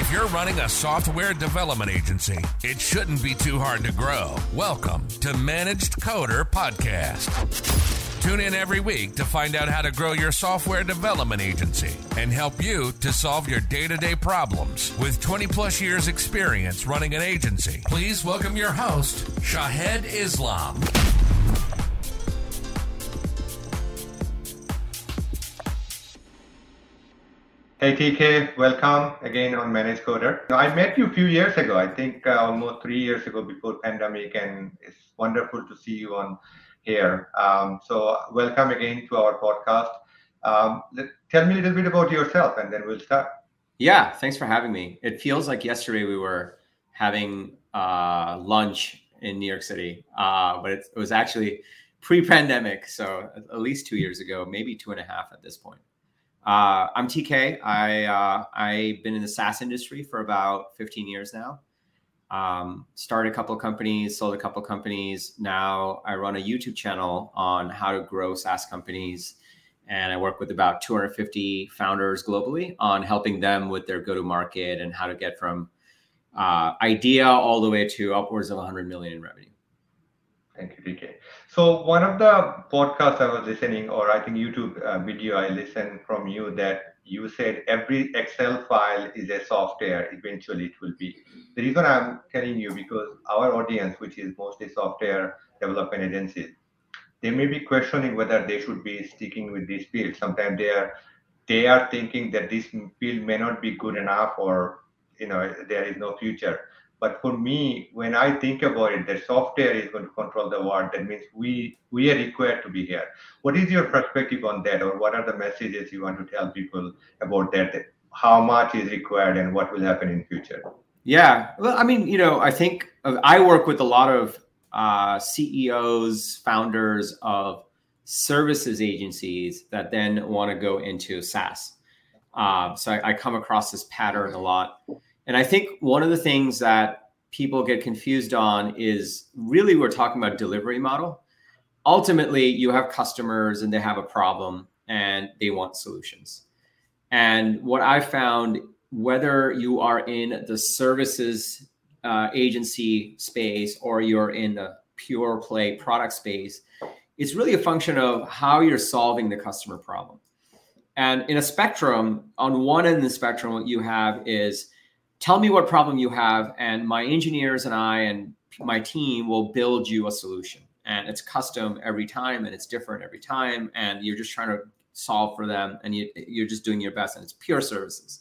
If you're running a software development agency, it shouldn't be too hard to grow. Welcome to Managed Coder Podcast. Tune in every week to find out how to grow your software development agency and help you to solve your day to day problems. With 20 plus years' experience running an agency, please welcome your host, Shahed Islam. Hey TK, welcome again on Managed Coder. I met you a few years ago, I think uh, almost three years ago before pandemic, and it's wonderful to see you on here. Um, so welcome again to our podcast. Um, let, tell me a little bit about yourself, and then we'll start. Yeah, thanks for having me. It feels like yesterday we were having uh, lunch in New York City, uh, but it, it was actually pre-pandemic, so at least two years ago, maybe two and a half at this point. Uh, I'm TK. I uh, I've been in the SaaS industry for about 15 years now. Um, started a couple of companies, sold a couple of companies. Now I run a YouTube channel on how to grow SaaS companies, and I work with about 250 founders globally on helping them with their go-to-market and how to get from uh, idea all the way to upwards of 100 million in revenue. Thank you, TK. So one of the podcasts I was listening, or I think YouTube uh, video I listened from you, that you said every Excel file is a software. Eventually, it will be. The reason I'm telling you because our audience, which is mostly software development agencies, they may be questioning whether they should be sticking with this field. Sometimes they are they are thinking that this field may not be good enough, or you know there is no future. But for me, when I think about it, the software is going to control the world. That means we we are required to be here. What is your perspective on that, or what are the messages you want to tell people about that? that how much is required and what will happen in future? Yeah, well, I mean, you know, I think I work with a lot of uh, CEOs, founders of services agencies that then want to go into SaaS. Uh, so I, I come across this pattern a lot. And I think one of the things that people get confused on is really we're talking about delivery model. Ultimately, you have customers and they have a problem and they want solutions. And what I found, whether you are in the services uh, agency space or you're in the pure play product space, it's really a function of how you're solving the customer problem. And in a spectrum, on one end of the spectrum, what you have is tell me what problem you have and my engineers and i and my team will build you a solution. And it's custom every time and it's different every time and you're just trying to solve for them and you, you're just doing your best and it's pure services.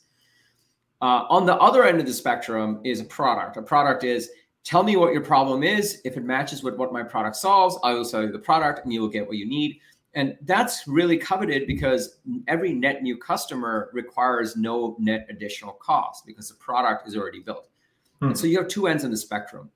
Uh, on the other end of the spectrum is a product. A product is tell me what your problem is. If it matches with what my product solves i will sell you the product and you will get what you need and that's really coveted because every net new customer requires no net additional cost because the product is already built. Hmm. And so you have two ends of the spectrum.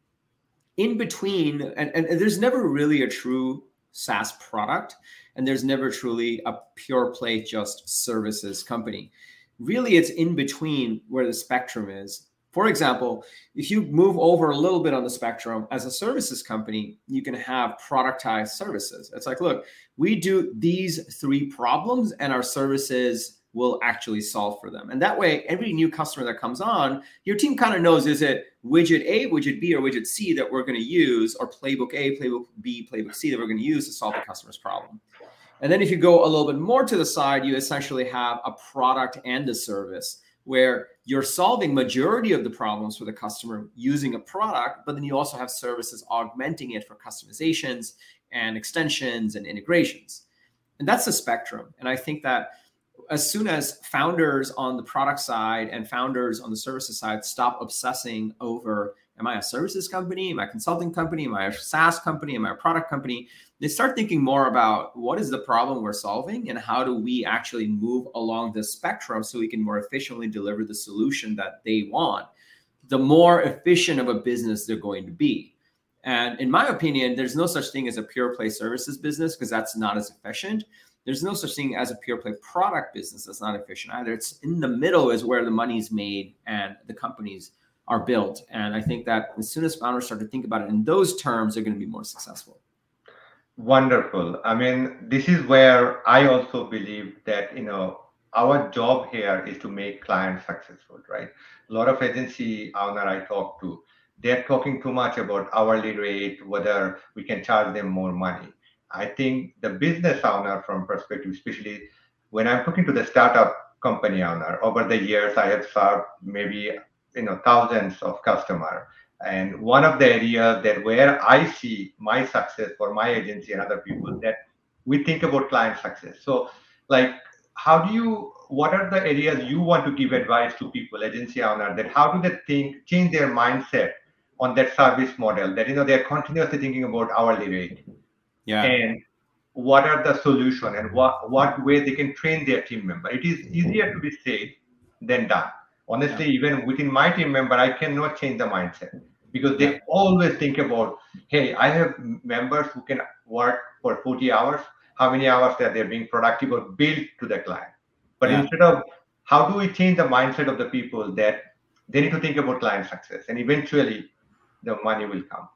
In between, and, and, and there's never really a true SaaS product, and there's never truly a pure play just services company. Really, it's in between where the spectrum is for example, if you move over a little bit on the spectrum as a services company, you can have productized services. It's like, look, we do these three problems and our services will actually solve for them. And that way, every new customer that comes on, your team kind of knows is it widget A, widget B, or widget C that we're going to use, or playbook A, playbook B, playbook C that we're going to use to solve the customer's problem. And then if you go a little bit more to the side, you essentially have a product and a service where you're solving majority of the problems for the customer using a product but then you also have services augmenting it for customizations and extensions and integrations. And that's the spectrum. And i think that as soon as founders on the product side and founders on the services side stop obsessing over am i a services company? Am i a consulting company? Am i a saas company? Am i a product company? They start thinking more about what is the problem we're solving and how do we actually move along the spectrum so we can more efficiently deliver the solution that they want the more efficient of a business they're going to be. And in my opinion there's no such thing as a pure play services business because that's not as efficient. There's no such thing as a pure play product business that's not efficient either. It's in the middle is where the money's made and the companies are built and i think that as soon as founders start to think about it in those terms they're going to be more successful Wonderful. I mean, this is where I also believe that, you know, our job here is to make clients successful, right? A lot of agency owner I talk to, they're talking too much about hourly rate, whether we can charge them more money. I think the business owner from perspective, especially when I'm talking to the startup company owner, over the years I have served maybe you know thousands of customers. And one of the areas that where I see my success for my agency and other people that we think about client success. So like how do you what are the areas you want to give advice to people, agency owner, that how do they think, change their mindset on that service model that you know they're continuously thinking about hourly rate yeah and what are the solution and what what way they can train their team member it is easier to be said than done honestly yeah. even within my team member i cannot change the mindset because they yeah. always think about hey i have members who can work for 40 hours how many hours that they're being productive or built to the client but yeah. instead of how do we change the mindset of the people that they need to think about client success and eventually the money will come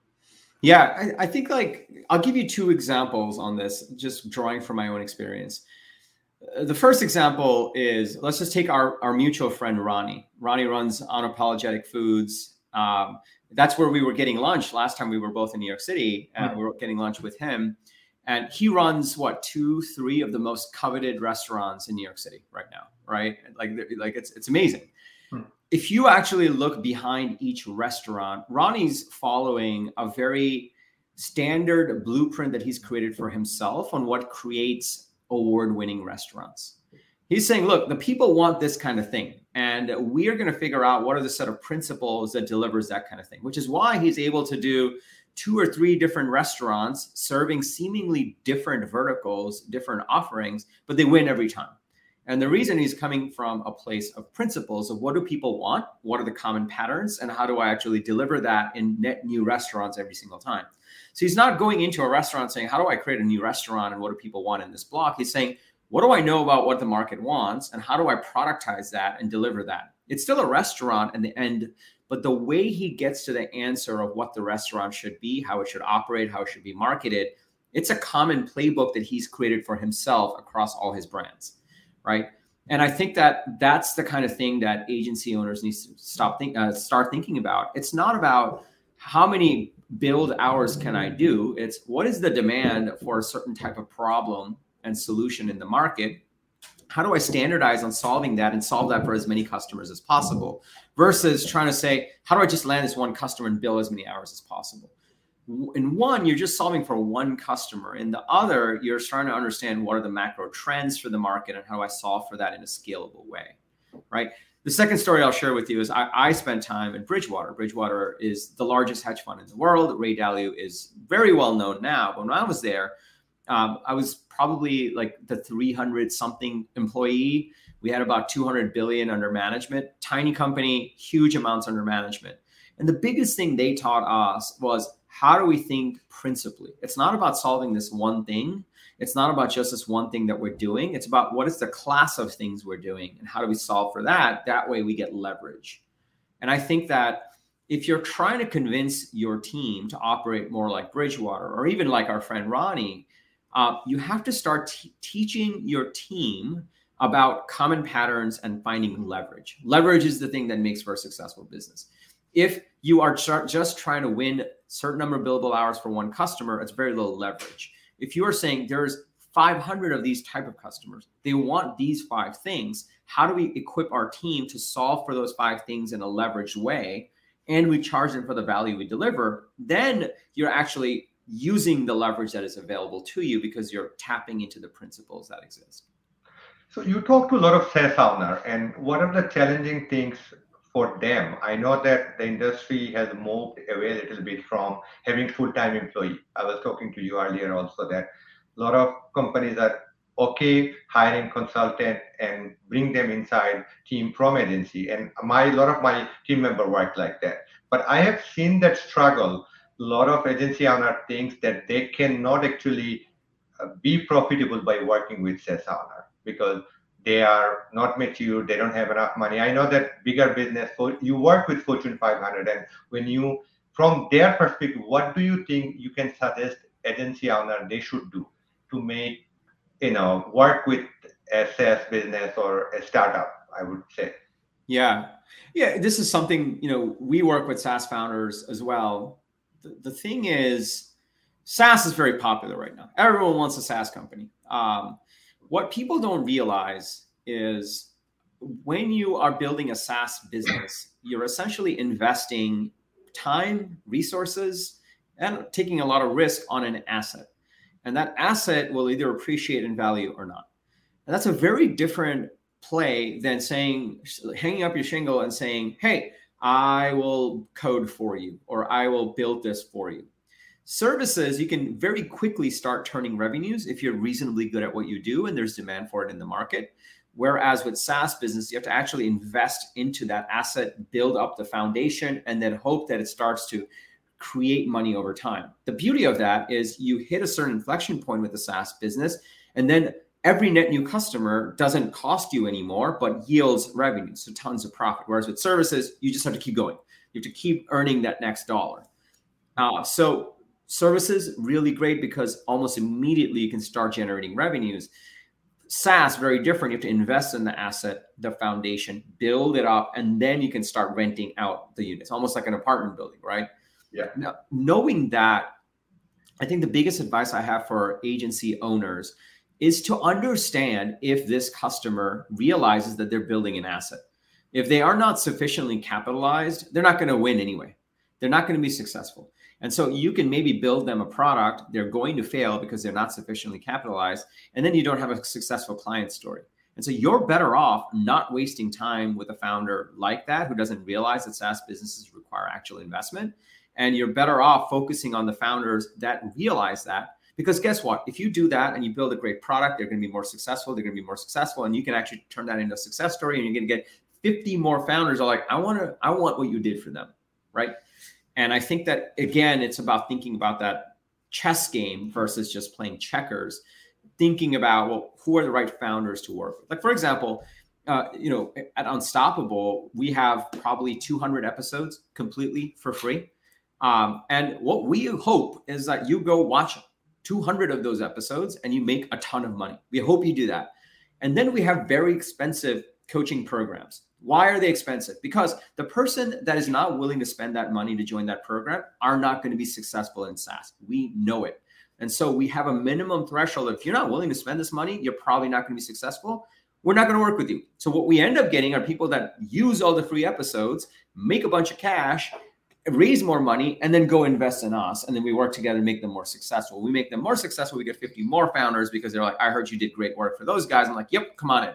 yeah I, I think like i'll give you two examples on this just drawing from my own experience the first example is let's just take our, our mutual friend ronnie. Ronnie runs unapologetic foods. Um, that's where we were getting lunch last time we were both in new york city and mm-hmm. we were getting lunch with him. And he runs what two three of the most coveted restaurants in new york city right now right? Like like it's it's amazing. If you actually look behind each restaurant, Ronnie's following a very standard blueprint that he's created for himself on what creates award winning restaurants. He's saying, look, the people want this kind of thing. And we are going to figure out what are the set of principles that delivers that kind of thing, which is why he's able to do two or three different restaurants serving seemingly different verticals, different offerings, but they win every time. And the reason he's coming from a place of principles of what do people want? What are the common patterns? And how do I actually deliver that in net new restaurants every single time? So he's not going into a restaurant saying, How do I create a new restaurant and what do people want in this block? He's saying, What do I know about what the market wants? And how do I productize that and deliver that? It's still a restaurant in the end, but the way he gets to the answer of what the restaurant should be, how it should operate, how it should be marketed, it's a common playbook that he's created for himself across all his brands right? And I think that that's the kind of thing that agency owners need to stop think uh, start thinking about. It's not about how many build hours can I do. It's what is the demand for a certain type of problem and solution in the market. How do I standardize on solving that and solve that for as many customers as possible versus trying to say, how do I just land this one customer and bill as many hours as possible? In one you're just solving for one customer. In the other you're starting to understand what are the macro trends for the market and how do i solve for that in a scalable way right? The second story i'll share with you is i, I spent time in bridgewater. Bridgewater is the largest hedge fund in the world. Ray dalio is very well known now but when i was there um, i was probably like the 300 something employee. We had about 200 billion under management. Tiny company huge amounts under management and the biggest thing they taught us was how do we think principally? It's not about solving this one thing. It's not about just this one thing that we're doing. It's about what is the class of things we're doing and how do we solve for that? That way we get leverage. And I think that if you're trying to convince your team to operate more like Bridgewater or even like our friend Ronnie, uh, you have to start t- teaching your team about common patterns and finding leverage. Leverage is the thing that makes for a successful business. If you are just trying to win certain number of billable hours for one customer, it's very low leverage. If you are saying there's 500 of these type of customers, they want these five things. How do we equip our team to solve for those five things in a leveraged way? And we charge them for the value we deliver. Then you're actually using the leverage that is available to you because you're tapping into the principles that exist. So you talk to a lot of SaaS owner, and what are the challenging things for them. I know that the industry has moved away a little bit from having full-time employee. I was talking to you earlier also that a lot of companies are okay hiring consultant and bring them inside team from agency. And my a lot of my team member work like that. But I have seen that struggle. A lot of agency owner thinks that they cannot actually uh, be profitable by working with SaaS owner because they are not mature they don't have enough money i know that bigger business you work with fortune 500 and when you from their perspective what do you think you can suggest agency owner they should do to make you know work with a SaaS business or a startup, I would say. Yeah. Yeah. This is something, you know, we work with SaaS founders as well. The, the thing is, SaaS is very popular right now. Everyone wants a SaaS company. Um, what people don't realize is when you are building a SaaS business, you're essentially investing time, resources, and taking a lot of risk on an asset. And that asset will either appreciate in value or not. And that's a very different play than saying, hanging up your shingle and saying, hey, I will code for you or I will build this for you. Services, you can very quickly start turning revenues if you're reasonably good at what you do and there's demand for it in the market. Whereas with SaaS business, you have to actually invest into that asset, build up the foundation, and then hope that it starts to create money over time. The beauty of that is you hit a certain inflection point with the SaaS business, and then every net new customer doesn't cost you anymore, but yields revenue, so tons of profit. Whereas with services, you just have to keep going. You have to keep earning that next dollar. Uh, so services really great because almost immediately you can start generating revenues. SaaS very different. You have to invest in the asset, the foundation, build it up, and then you can start renting out the units, almost like an apartment building, right? Yeah. Now, knowing that, I think the biggest advice I have for agency owners is to understand if this customer realizes that they're building an asset. If they are not sufficiently capitalized, they're not going to win anyway. They're not going to be successful. And so you can maybe build them a product, they're going to fail because they're not sufficiently capitalized, and then you don't have a successful client story. And so you're better off not wasting time with a founder like that who doesn't realize that SaaS businesses require actual investment. And you're better off focusing on the founders that realize that because guess what? If you do that and you build a great product, they're going to be more successful. They're going to be more successful, and you can actually turn that into a success story. And you're going to get 50 more founders are like, I want to, I want what you did for them, right? And I think that again, it's about thinking about that chess game versus just playing checkers. Thinking about well, who are the right founders to work with? Like for example, uh, you know, at Unstoppable, we have probably 200 episodes completely for free. Um, and what we hope is that you go watch 200 of those episodes and you make a ton of money. We hope you do that. And then we have very expensive coaching programs. Why are they expensive? Because the person that is not willing to spend that money to join that program are not going to be successful in SaaS. We know it. And so we have a minimum threshold. If you're not willing to spend this money, you're probably not going to be successful. We're not going to work with you. So what we end up getting are people that use all the free episodes, make a bunch of cash, raise more money and then go invest in us and then we work together and make them more successful we make them more successful we get 50 more founders because they're like i heard you did great work for those guys i'm like yep come on in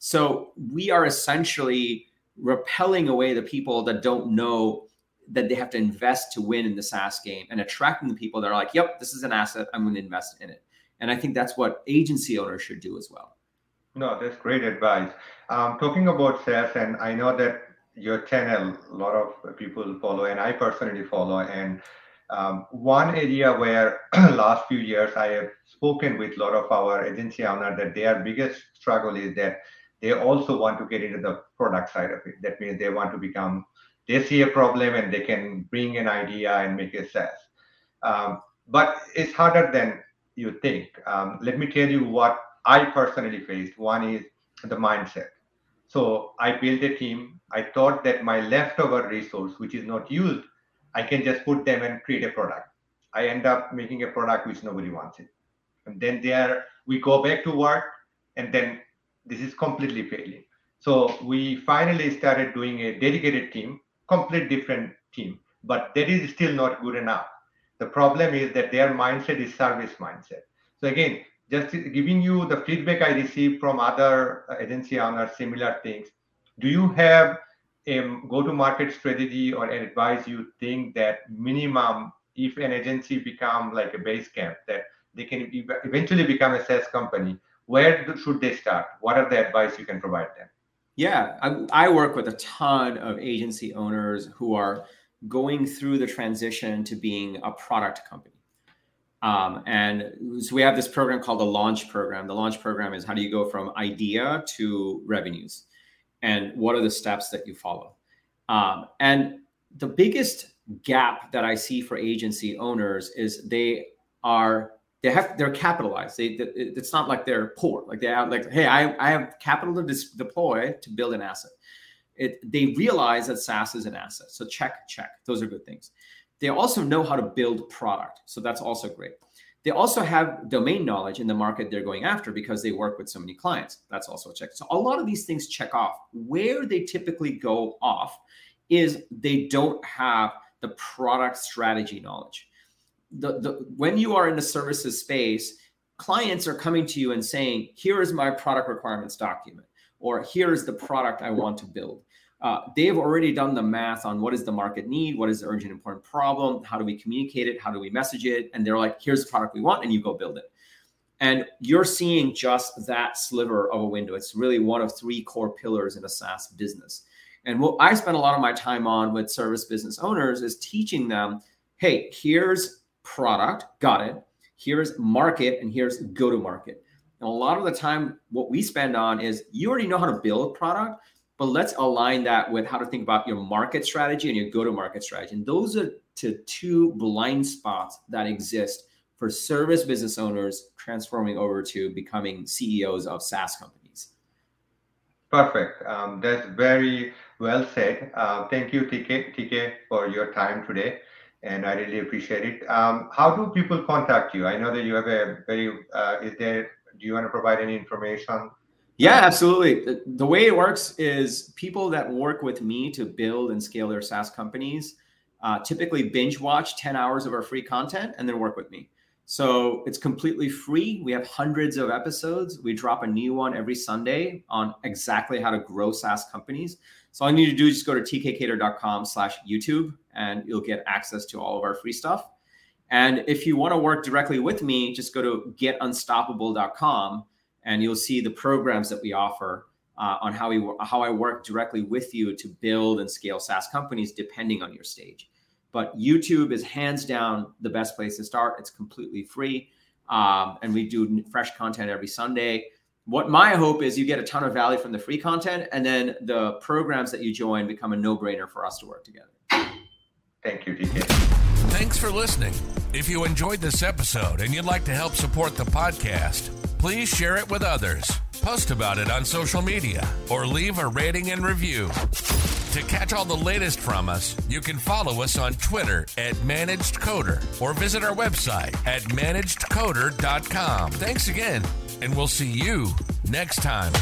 so we are essentially repelling away the people that don't know that they have to invest to win in the SaaS game and attracting the people that are like, yep, this is an asset. I'm going to invest in it. And I think that's what agency owners should do as well. No, that's great advice. Um, talking about SaaS, and I know that your channel, a lot of people follow, and I personally follow. And um, one area where last few years I have spoken with a lot of our agency owners that their biggest struggle is that they also want to get into the product side of it. That means they want to become, they see a problem and they can bring an idea and make it SaaS. Um, but it's harder than you think. Um, let me tell you what I personally faced. One is the mindset. So I built a team. I thought that my leftover resource, which is not used, I can just put them and create a product. I end up making a product which nobody wants it. And then there we go back to work and then this is completely failing. So we finally started doing a dedicated team, complete different team, but that is still not good enough. The problem is that their mindset is service mindset. So again, just giving you the feedback I received from other agency owners, similar things. Do you have a go-to-market strategy or an advice you think that minimum, if an agency become like a base camp, that they can eventually become a SaaS company, where should they start? What are the advice you can provide them? Yeah, I, I work with a ton of agency owners who are going through the transition to being a product company. Um, and so we have this program called the launch program. The launch program is how do you go from idea to revenues, and what are the steps that you follow? Um, and the biggest gap that I see for agency owners is they are they have they're capitalized. They, it's not like they're poor. Like they have like, hey, I, I have capital to dis- deploy to build an asset. It, they realize that SaaS is an asset. So check, check. Those are good things. They also know how to build product. So that's also great. They also have domain knowledge in the market they're going after because they work with so many clients. That's also a check. So a lot of these things check off. Where they typically go off is they don't have the product strategy knowledge. The, the when you are in the services space, clients are coming to you and saying, "Here is my product requirements document," or "Here is the product I want to build." uh, they've already done the math on what is the market need, what is the urgent important problem, how do we communicate it, how do we message it, and they're like, here's the product we want, and you go build it. And you're seeing just that sliver of a window. It's really one of three core pillars in a SaaS business. And what I spend a lot of my time on with service business owners is teaching them, hey, here's product, got it. Here's market, and here's go to market. And a lot of the time, what we spend on is you already know how to build product but let's align that with how to think about your market strategy and your go to market strategy. And those are two blind spots that exist for service business owners transforming over to becoming CEOs of SaaS companies. Perfect. Um, that's very well said. Uh, thank you, TK, TK, for your time today. And I really appreciate it. Um, how do people contact you? I know that you have a very, uh, is there, do you want to provide any information yeah, absolutely. The way it works is people that work with me to build and scale their SaaS companies uh, typically binge watch 10 hours of our free content and then work with me. So it's completely free. We have hundreds of episodes. We drop a new one every Sunday on exactly how to grow SaaS companies. So all you need to do is just go to tkkader.com slash YouTube and you'll get access to all of our free stuff. And if you want to work directly with me, just go to getunstoppable.com and you'll see the programs that we offer uh, on how we how I work directly with you to build and scale SaaS companies depending on your stage. But YouTube is hands down the best place to start. It's completely free, um, and we do fresh content every Sunday. What my hope is, you get a ton of value from the free content, and then the programs that you join become a no brainer for us to work together. Thank you, TK. Thanks for listening. If you enjoyed this episode and you'd like to help support the podcast please share it with others, post about it on social media, or leave a rating and review. To catch all the latest from us, you can follow us on Twitter at Managed Coder or visit our website at managedcoder.com. Thanks again, and we'll see you next time.